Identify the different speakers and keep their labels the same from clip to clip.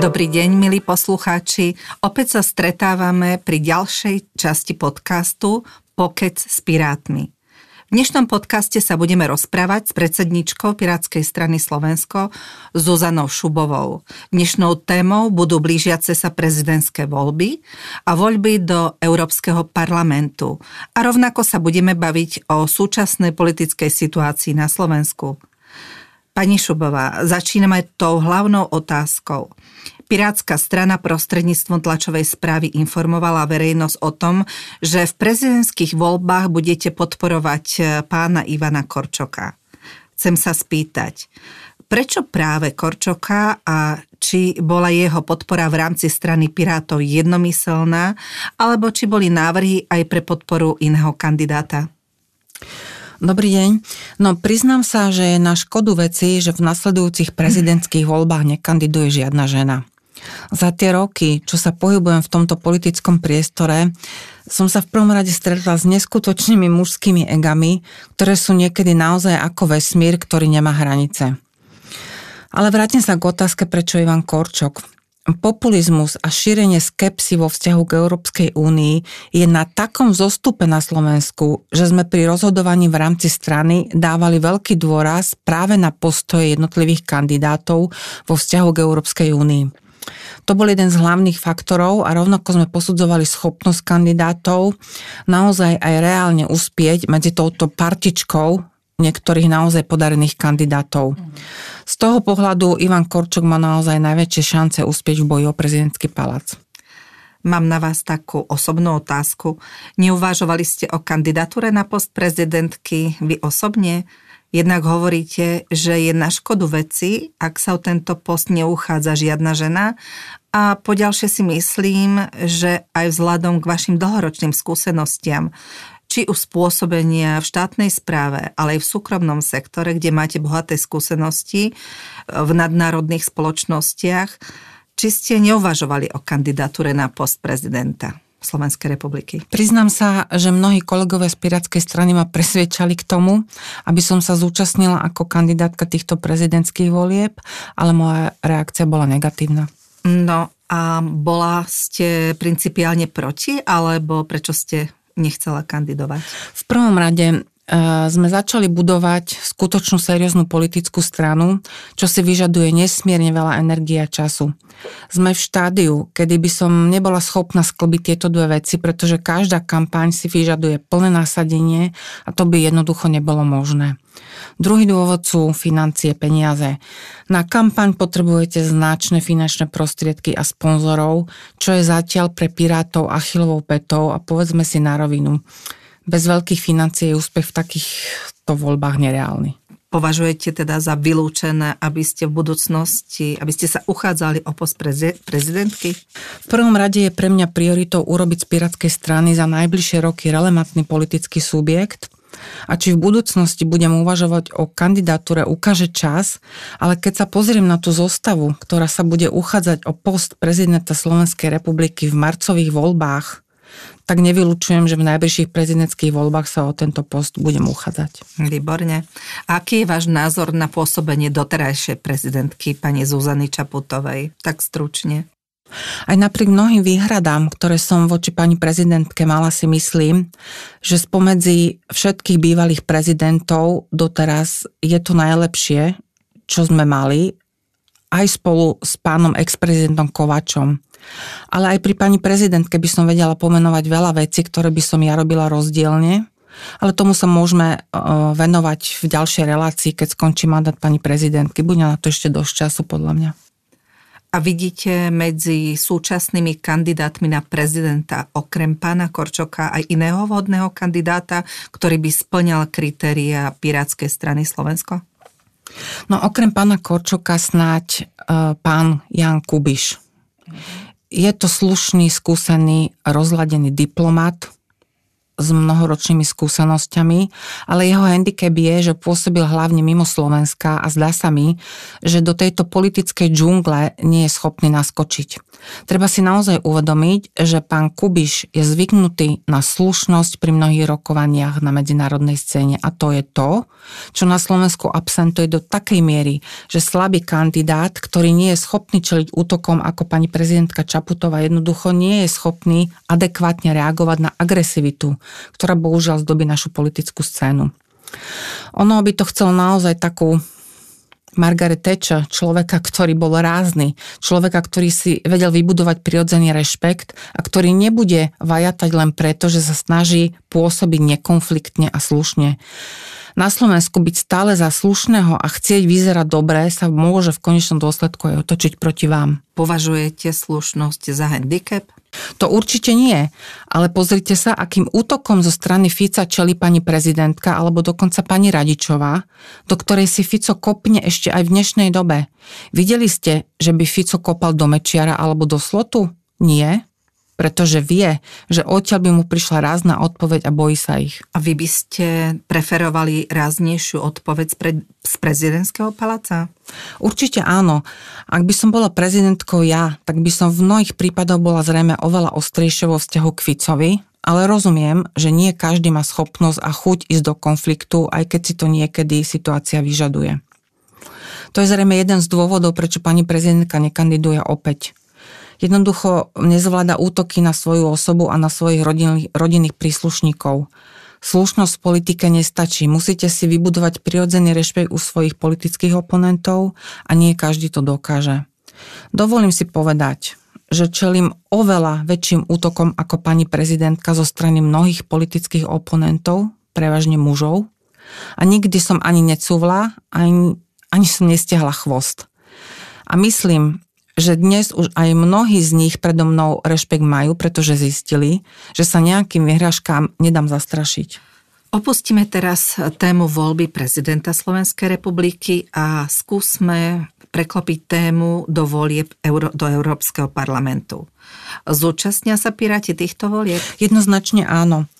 Speaker 1: Dobrý deň, milí poslucháči. Opäť sa stretávame pri ďalšej časti podcastu Pokec s pirátmi. V dnešnom podcaste sa budeme rozprávať s predsedničkou Pirátskej strany Slovensko Zuzanou Šubovou. Dnešnou témou budú blížiace sa prezidentské voľby a voľby do Európskeho parlamentu. A rovnako sa budeme baviť o súčasnej politickej situácii na Slovensku. Pani Šubová, začíname tou hlavnou otázkou. Pirátska strana prostredníctvom tlačovej správy informovala verejnosť o tom, že v prezidentských voľbách budete podporovať e, pána Ivana Korčoka. Chcem sa spýtať, prečo práve Korčoka a či bola jeho podpora v rámci strany Pirátov jednomyselná, alebo či boli návrhy aj pre podporu iného kandidáta?
Speaker 2: Dobrý deň. No priznám sa, že je na škodu veci, že v nasledujúcich prezidentských voľbách nekandiduje žiadna žena. Za tie roky, čo sa pohybujem v tomto politickom priestore, som sa v prvom rade stretla s neskutočnými mužskými egami, ktoré sú niekedy naozaj ako vesmír, ktorý nemá hranice. Ale vrátim sa k otázke, prečo Ivan Korčok. Populizmus a šírenie skepsy vo vzťahu k Európskej únii je na takom zostupe na Slovensku, že sme pri rozhodovaní v rámci strany dávali veľký dôraz práve na postoje jednotlivých kandidátov vo vzťahu k Európskej únii. To bol jeden z hlavných faktorov a rovnako sme posudzovali schopnosť kandidátov naozaj aj reálne uspieť medzi touto partičkou niektorých naozaj podarených kandidátov. Z toho pohľadu Ivan Korčok má naozaj najväčšie šance uspieť v boji o prezidentský palác.
Speaker 1: Mám na vás takú osobnú otázku. Neuvažovali ste o kandidatúre na post prezidentky vy osobne? Jednak hovoríte, že je na škodu veci, ak sa o tento post neuchádza žiadna žena a poďalšie si myslím, že aj vzhľadom k vašim dlhoročným skúsenostiam, či už spôsobenia v štátnej správe, ale aj v súkromnom sektore, kde máte bohaté skúsenosti v nadnárodných spoločnostiach, či ste neuvažovali o kandidatúre na post prezidenta? Slovenskej republiky.
Speaker 2: Priznám sa, že mnohí kolegovia z Pirátskej strany ma presvedčali k tomu, aby som sa zúčastnila ako kandidátka týchto prezidentských volieb, ale moja reakcia bola negatívna.
Speaker 1: No a bola ste principiálne proti, alebo prečo ste nechcela kandidovať?
Speaker 2: V prvom rade sme začali budovať skutočnú serióznu politickú stranu, čo si vyžaduje nesmierne veľa energie a času. Sme v štádiu, kedy by som nebola schopná sklbiť tieto dve veci, pretože každá kampaň si vyžaduje plné nasadenie a to by jednoducho nebolo možné. Druhý dôvod sú financie, peniaze. Na kampaň potrebujete značné finančné prostriedky a sponzorov, čo je zatiaľ pre Pirátov Achillovou petou a povedzme si na rovinu bez veľkých financií je úspech v takýchto voľbách nereálny.
Speaker 1: Považujete teda za vylúčené, aby ste v budúcnosti, aby ste sa uchádzali o post prezidentky?
Speaker 2: V prvom rade je pre mňa prioritou urobiť z Pirátskej strany za najbližšie roky relevantný politický subjekt, a či v budúcnosti budem uvažovať o kandidatúre, ukáže čas, ale keď sa pozriem na tú zostavu, ktorá sa bude uchádzať o post prezidenta Slovenskej republiky v marcových voľbách, tak nevylučujem, že v najbližších prezidentských voľbách sa o tento post budem uchádzať.
Speaker 1: Výborne. Aký je váš názor na pôsobenie doterajšej prezidentky pani Zuzany Čaputovej? Tak stručne.
Speaker 2: Aj napriek mnohým výhradám, ktoré som voči pani prezidentke mala, si myslím, že spomedzi všetkých bývalých prezidentov doteraz je to najlepšie, čo sme mali, aj spolu s pánom ex-prezidentom Kovačom. Ale aj pri pani prezidentke by som vedela pomenovať veľa vecí, ktoré by som ja robila rozdielne, ale tomu sa môžeme e, venovať v ďalšej relácii, keď skončí mandát pani prezidentky. Bude na to ešte dosť času, podľa mňa.
Speaker 1: A vidíte medzi súčasnými kandidátmi na prezidenta okrem pána Korčoka aj iného vhodného kandidáta, ktorý by splňal kritéria Pirátskej strany Slovensko?
Speaker 2: No okrem pána Korčoka snáď uh, pán Jan Kubiš. Je to slušný, skúsený, rozladený diplomat s mnohoročnými skúsenosťami, ale jeho handicap je, že pôsobil hlavne mimo Slovenska a zdá sa mi, že do tejto politickej džungle nie je schopný naskočiť. Treba si naozaj uvedomiť, že pán Kubiš je zvyknutý na slušnosť pri mnohých rokovaniach na medzinárodnej scéne a to je to, čo na Slovensku absentuje do takej miery, že slabý kandidát, ktorý nie je schopný čeliť útokom ako pani prezidentka Čaputová, jednoducho nie je schopný adekvátne reagovať na agresivitu, ktorá bohužiaľ zdobí našu politickú scénu. Ono by to chcelo naozaj takú Margaret Thatcher, človeka, ktorý bol rázny, človeka, ktorý si vedel vybudovať prirodzený rešpekt a ktorý nebude vajatať len preto, že sa snaží pôsobiť nekonfliktne a slušne. Na Slovensku byť stále za slušného a chcieť vyzerať dobre sa môže v konečnom dôsledku aj otočiť proti vám.
Speaker 1: Považujete slušnosť za handicap?
Speaker 2: To určite nie, ale pozrite sa, akým útokom zo strany Fica čeli pani prezidentka alebo dokonca pani Radičová, do ktorej si Fico kopne ešte aj v dnešnej dobe. Videli ste, že by Fico kopal do Mečiara alebo do Slotu? Nie pretože vie, že odtiaľ by mu prišla rázna odpoveď a bojí sa ich.
Speaker 1: A vy by ste preferovali ráznejšiu odpoveď z, pre, z prezidentského paláca?
Speaker 2: Určite áno. Ak by som bola prezidentkou ja, tak by som v mnohých prípadoch bola zrejme oveľa ostrejšie vo vzťahu k Ficovi, ale rozumiem, že nie každý má schopnosť a chuť ísť do konfliktu, aj keď si to niekedy situácia vyžaduje. To je zrejme jeden z dôvodov, prečo pani prezidentka nekandiduje opäť jednoducho nezvláda útoky na svoju osobu a na svojich rodinných, rodinných príslušníkov. Slušnosť v politike nestačí. Musíte si vybudovať prirodzený rešpekt u svojich politických oponentov a nie každý to dokáže. Dovolím si povedať, že čelím oveľa väčším útokom ako pani prezidentka zo strany mnohých politických oponentov, prevažne mužov, a nikdy som ani necúvla, ani, ani som nestiahla chvost. A myslím, že dnes už aj mnohí z nich predo mnou rešpekt majú, pretože zistili, že sa nejakým vyhražkám nedám zastrašiť.
Speaker 1: Opustíme teraz tému voľby prezidenta Slovenskej republiky a skúsme preklopiť tému do volieb do Európskeho parlamentu. Zúčastnia sa Piráti týchto volieb?
Speaker 2: Jednoznačne áno.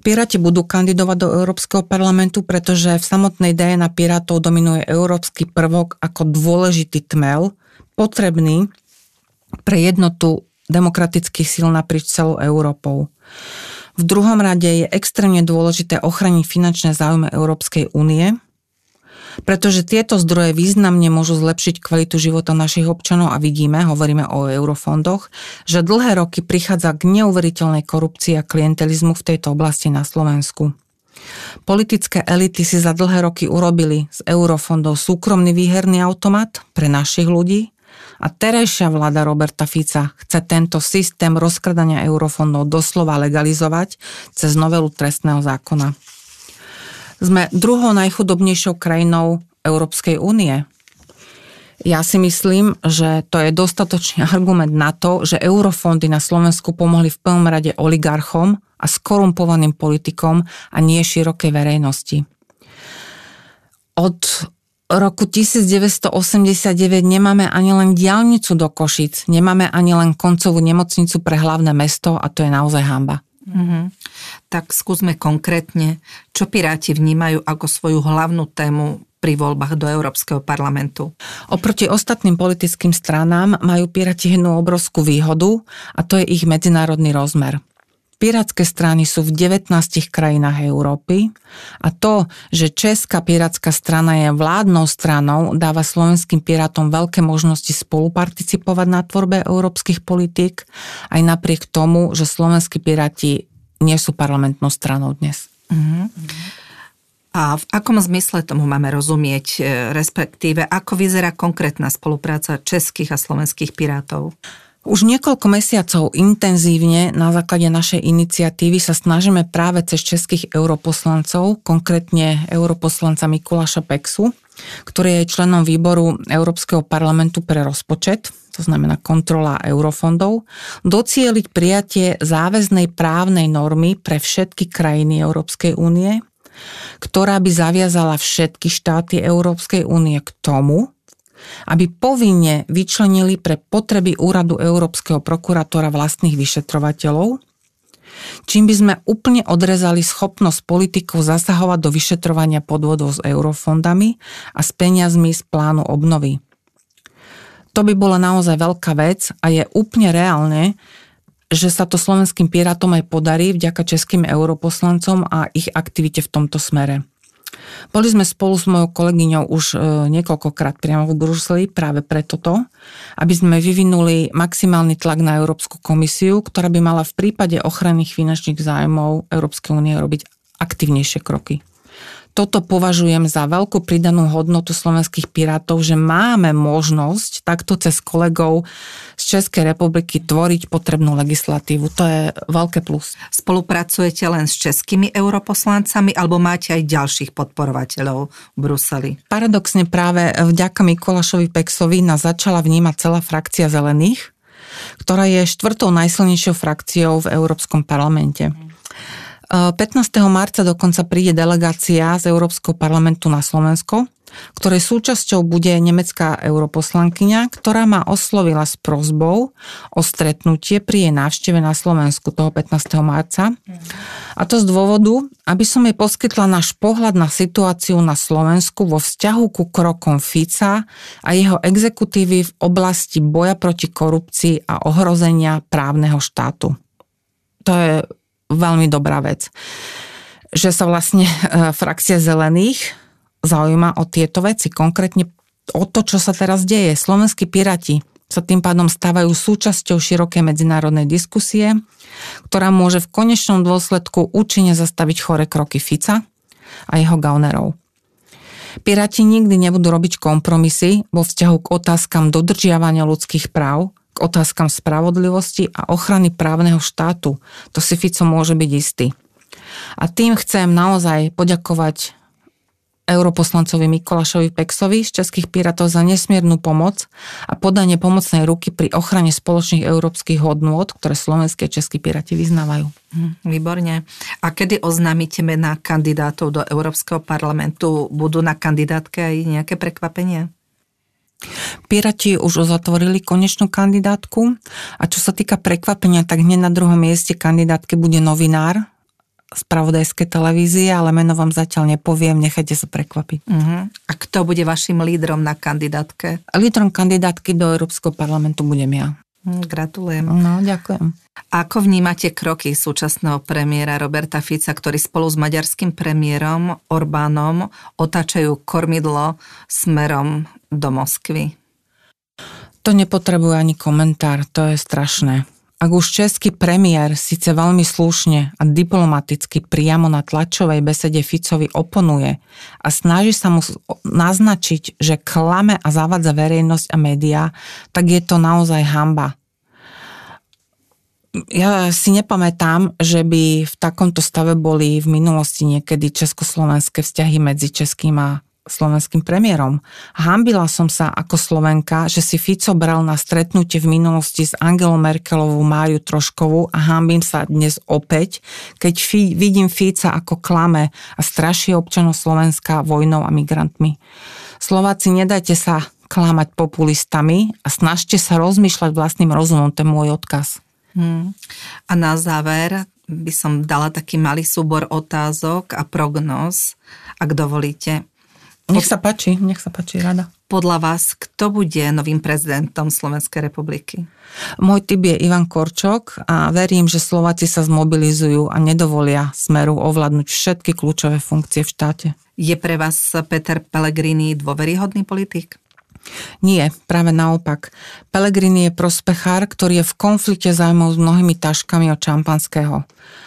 Speaker 2: Piráti budú kandidovať do Európskeho parlamentu, pretože v samotnej DNA Pirátov dominuje európsky prvok ako dôležitý tmel, potrebný pre jednotu demokratických síl naprieč celou Európou. V druhom rade je extrémne dôležité ochraniť finančné záujmy Európskej únie, pretože tieto zdroje významne môžu zlepšiť kvalitu života našich občanov a vidíme, hovoríme o eurofondoch, že dlhé roky prichádza k neuveriteľnej korupcii a klientelizmu v tejto oblasti na Slovensku. Politické elity si za dlhé roky urobili z eurofondov súkromný výherný automat pre našich ľudí a terajšia vláda Roberta Fica chce tento systém rozkradania eurofondov doslova legalizovať cez novelu trestného zákona. Sme druhou najchudobnejšou krajinou Európskej únie. Ja si myslím, že to je dostatočný argument na to, že eurofondy na Slovensku pomohli v prvom rade oligarchom a skorumpovaným politikom a nie širokej verejnosti. Od roku 1989 nemáme ani len diálnicu do Košic, nemáme ani len koncovú nemocnicu pre hlavné mesto a to je naozaj hamba. Mm-hmm.
Speaker 1: Tak skúsme konkrétne, čo Piráti vnímajú ako svoju hlavnú tému pri voľbách do Európskeho parlamentu.
Speaker 2: Oproti ostatným politickým stranám majú Piráti jednu obrovskú výhodu a to je ich medzinárodný rozmer. Pirátske strany sú v 19 krajinách Európy a to, že Česká pirátska strana je vládnou stranou, dáva slovenským pirátom veľké možnosti spoluparticipovať na tvorbe európskych politík, aj napriek tomu, že slovenskí piráti nie sú parlamentnou stranou dnes. Mm-hmm.
Speaker 1: A v akom zmysle tomu máme rozumieť, e, respektíve ako vyzerá konkrétna spolupráca českých a slovenských pirátov?
Speaker 2: Už niekoľko mesiacov intenzívne na základe našej iniciatívy sa snažíme práve cez českých europoslancov, konkrétne europoslanca Mikuláša Pexu, ktorý je členom výboru Európskeho parlamentu pre rozpočet, to znamená kontrola eurofondov, docieliť prijatie záväznej právnej normy pre všetky krajiny Európskej únie, ktorá by zaviazala všetky štáty Európskej únie k tomu, aby povinne vyčlenili pre potreby úradu Európskeho prokurátora vlastných vyšetrovateľov, čím by sme úplne odrezali schopnosť politikov zasahovať do vyšetrovania podvodov s eurofondami a s peniazmi z plánu obnovy. To by bola naozaj veľká vec a je úplne reálne, že sa to slovenským pirátom aj podarí vďaka českým europoslancom a ich aktivite v tomto smere. Boli sme spolu s mojou kolegyňou už e, niekoľkokrát priamo v Bruseli práve preto to, aby sme vyvinuli maximálny tlak na Európsku komisiu, ktorá by mala v prípade ochranných finančných zájmov Európskej únie robiť aktívnejšie kroky toto považujem za veľkú pridanú hodnotu slovenských pirátov, že máme možnosť takto cez kolegov z Českej republiky tvoriť potrebnú legislatívu. To je veľké plus.
Speaker 1: Spolupracujete len s českými europoslancami alebo máte aj ďalších podporovateľov v Bruseli?
Speaker 2: Paradoxne práve vďaka Mikolašovi Pexovi nás začala vnímať celá frakcia zelených, ktorá je štvrtou najsilnejšou frakciou v Európskom parlamente. 15. marca dokonca príde delegácia z Európskeho parlamentu na Slovensko, ktorej súčasťou bude nemecká europoslankyňa, ktorá ma oslovila s prozbou o stretnutie pri jej návšteve na Slovensku toho 15. marca. A to z dôvodu, aby som jej poskytla náš pohľad na situáciu na Slovensku vo vzťahu ku krokom Fica a jeho exekutívy v oblasti boja proti korupcii a ohrozenia právneho štátu. To je veľmi dobrá vec. Že sa vlastne e, frakcia zelených zaujíma o tieto veci, konkrétne o to, čo sa teraz deje. Slovenskí pirati sa tým pádom stávajú súčasťou širokej medzinárodnej diskusie, ktorá môže v konečnom dôsledku účinne zastaviť chore kroky Fica a jeho gaunerov. Piráti nikdy nebudú robiť kompromisy vo vzťahu k otázkam dodržiavania ľudských práv, k otázkam spravodlivosti a ochrany právneho štátu. To si Fico môže byť istý. A tým chcem naozaj poďakovať europoslancovi Mikolašovi Pexovi z Českých pirátov za nesmiernu pomoc a podanie pomocnej ruky pri ochrane spoločných európskych hodnôt, ktoré slovenské českí piráti vyznávajú.
Speaker 1: Hm, výborne. A kedy oznámite mená kandidátov do Európskeho parlamentu? Budú na kandidátke aj nejaké prekvapenie?
Speaker 2: Pirati už uzatvorili konečnú kandidátku a čo sa týka prekvapenia, tak hneď na druhom mieste kandidátke bude novinár z pravodajskej televízie, ale meno vám zatiaľ nepoviem, nechajte sa prekvapiť.
Speaker 1: Uh-huh. A kto bude vašim lídrom na kandidátke?
Speaker 2: Lídrom kandidátky do Európskeho parlamentu budem ja.
Speaker 1: Hm, gratulujem.
Speaker 2: No, ďakujem.
Speaker 1: Ako vnímate kroky súčasného premiéra Roberta Fica, ktorý spolu s maďarským premiérom Orbánom otáčajú kormidlo smerom do Moskvy?
Speaker 2: To nepotrebuje ani komentár, to je strašné. Ak už český premiér síce veľmi slušne a diplomaticky priamo na tlačovej besede Ficovi oponuje a snaží sa mu naznačiť, že klame a zavadza verejnosť a médiá, tak je to naozaj hamba. Ja si nepamätám, že by v takomto stave boli v minulosti niekedy československé vzťahy medzi českým a slovenským premiérom. Hambila som sa ako Slovenka, že si Fico bral na stretnutie v minulosti s Angelou Merkelovou Máriu Troškovú a hambím sa dnes opäť, keď fi, vidím Fica ako klame a straší občanov Slovenska vojnou a migrantmi. Slováci, nedajte sa klamať populistami a snažte sa rozmýšľať vlastným rozumom, to je môj odkaz.
Speaker 1: Hmm. A na záver by som dala taký malý súbor otázok a prognóz, ak dovolíte.
Speaker 2: Nech sa páči, nech sa páči, rada.
Speaker 1: Podľa vás, kto bude novým prezidentom Slovenskej republiky?
Speaker 2: Môj typ je Ivan Korčok a verím, že Slováci sa zmobilizujú a nedovolia smeru ovládnuť všetky kľúčové funkcie v štáte.
Speaker 1: Je pre vás Peter Pellegrini dôveryhodný politik?
Speaker 2: Nie, práve naopak. Pellegrini je prospechár, ktorý je v konflikte zájmov s mnohými taškami od Čampanského.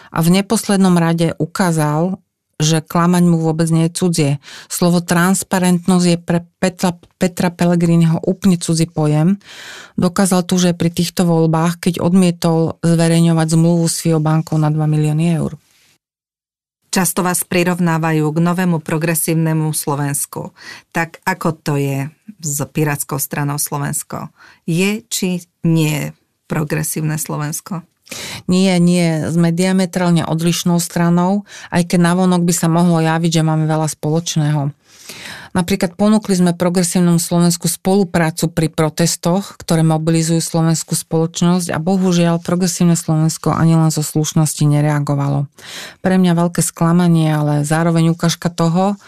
Speaker 2: A v neposlednom rade ukázal, že klamať mu vôbec nie je cudzie. Slovo transparentnosť je pre Petra, Petra Pellegriniho úplne cudzí pojem. Dokázal tu, že pri týchto voľbách, keď odmietol zverejňovať zmluvu s FIO bankou na 2 milióny eur.
Speaker 1: Často vás prirovnávajú k novému progresívnemu Slovensku. Tak ako to je s Pirátskou stranou Slovensko? Je či nie progresívne Slovensko?
Speaker 2: Nie, nie, sme diametrálne odlišnou stranou, aj keď navonok by sa mohlo javiť, že máme veľa spoločného. Napríklad ponúkli sme progresívnom Slovensku spoluprácu pri protestoch, ktoré mobilizujú slovenskú spoločnosť a bohužiaľ progresívne Slovensko ani len zo slušnosti nereagovalo. Pre mňa veľké sklamanie, ale zároveň ukážka toho,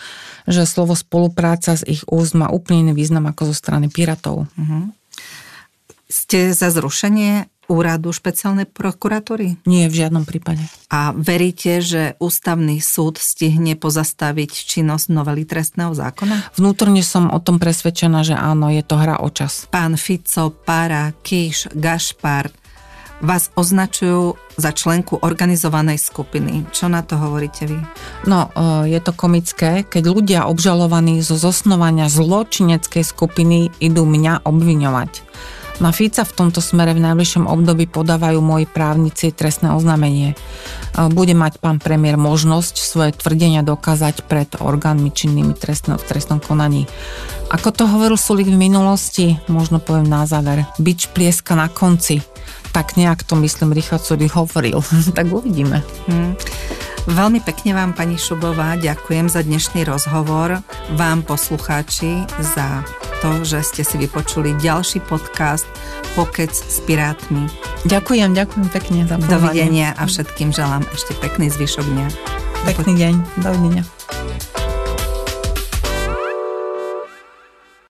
Speaker 2: že slovo spolupráca z ich úst má úplne iný význam ako zo strany Piratov. Uh-huh.
Speaker 1: Ste za zrušenie úradu špeciálnej prokuratúry?
Speaker 2: Nie, v žiadnom prípade.
Speaker 1: A veríte, že ústavný súd stihne pozastaviť činnosť novely trestného zákona?
Speaker 2: Vnútorne som o tom presvedčená, že áno, je to hra o čas.
Speaker 1: Pán Fico, Para, Kíš, Gašpar vás označujú za členku organizovanej skupiny. Čo na to hovoríte vy?
Speaker 2: No, e, je to komické, keď ľudia obžalovaní zo zosnovania zločineckej skupiny idú mňa obviňovať. Na Fica v tomto smere v najbližšom období podávajú moji právnici trestné oznámenie. Bude mať pán premiér možnosť svoje tvrdenia dokázať pred orgánmi činnými trestno, v trestnom konaní. Ako to hovoril Sulik v minulosti, možno poviem na záver, bič plieska na konci. Tak nejak to myslím Richard Sulik hovoril. tak uvidíme. Hmm.
Speaker 1: Veľmi pekne vám, pani Šubová, ďakujem za dnešný rozhovor. Vám, poslucháči, za to, že ste si vypočuli ďalší podcast Pokec s Pirátmi.
Speaker 2: Ďakujem, ďakujem pekne za
Speaker 1: pozvanie. Dovidenia a všetkým želám ešte pekný zvyšok dňa.
Speaker 2: Pekný deň. Dovidenia.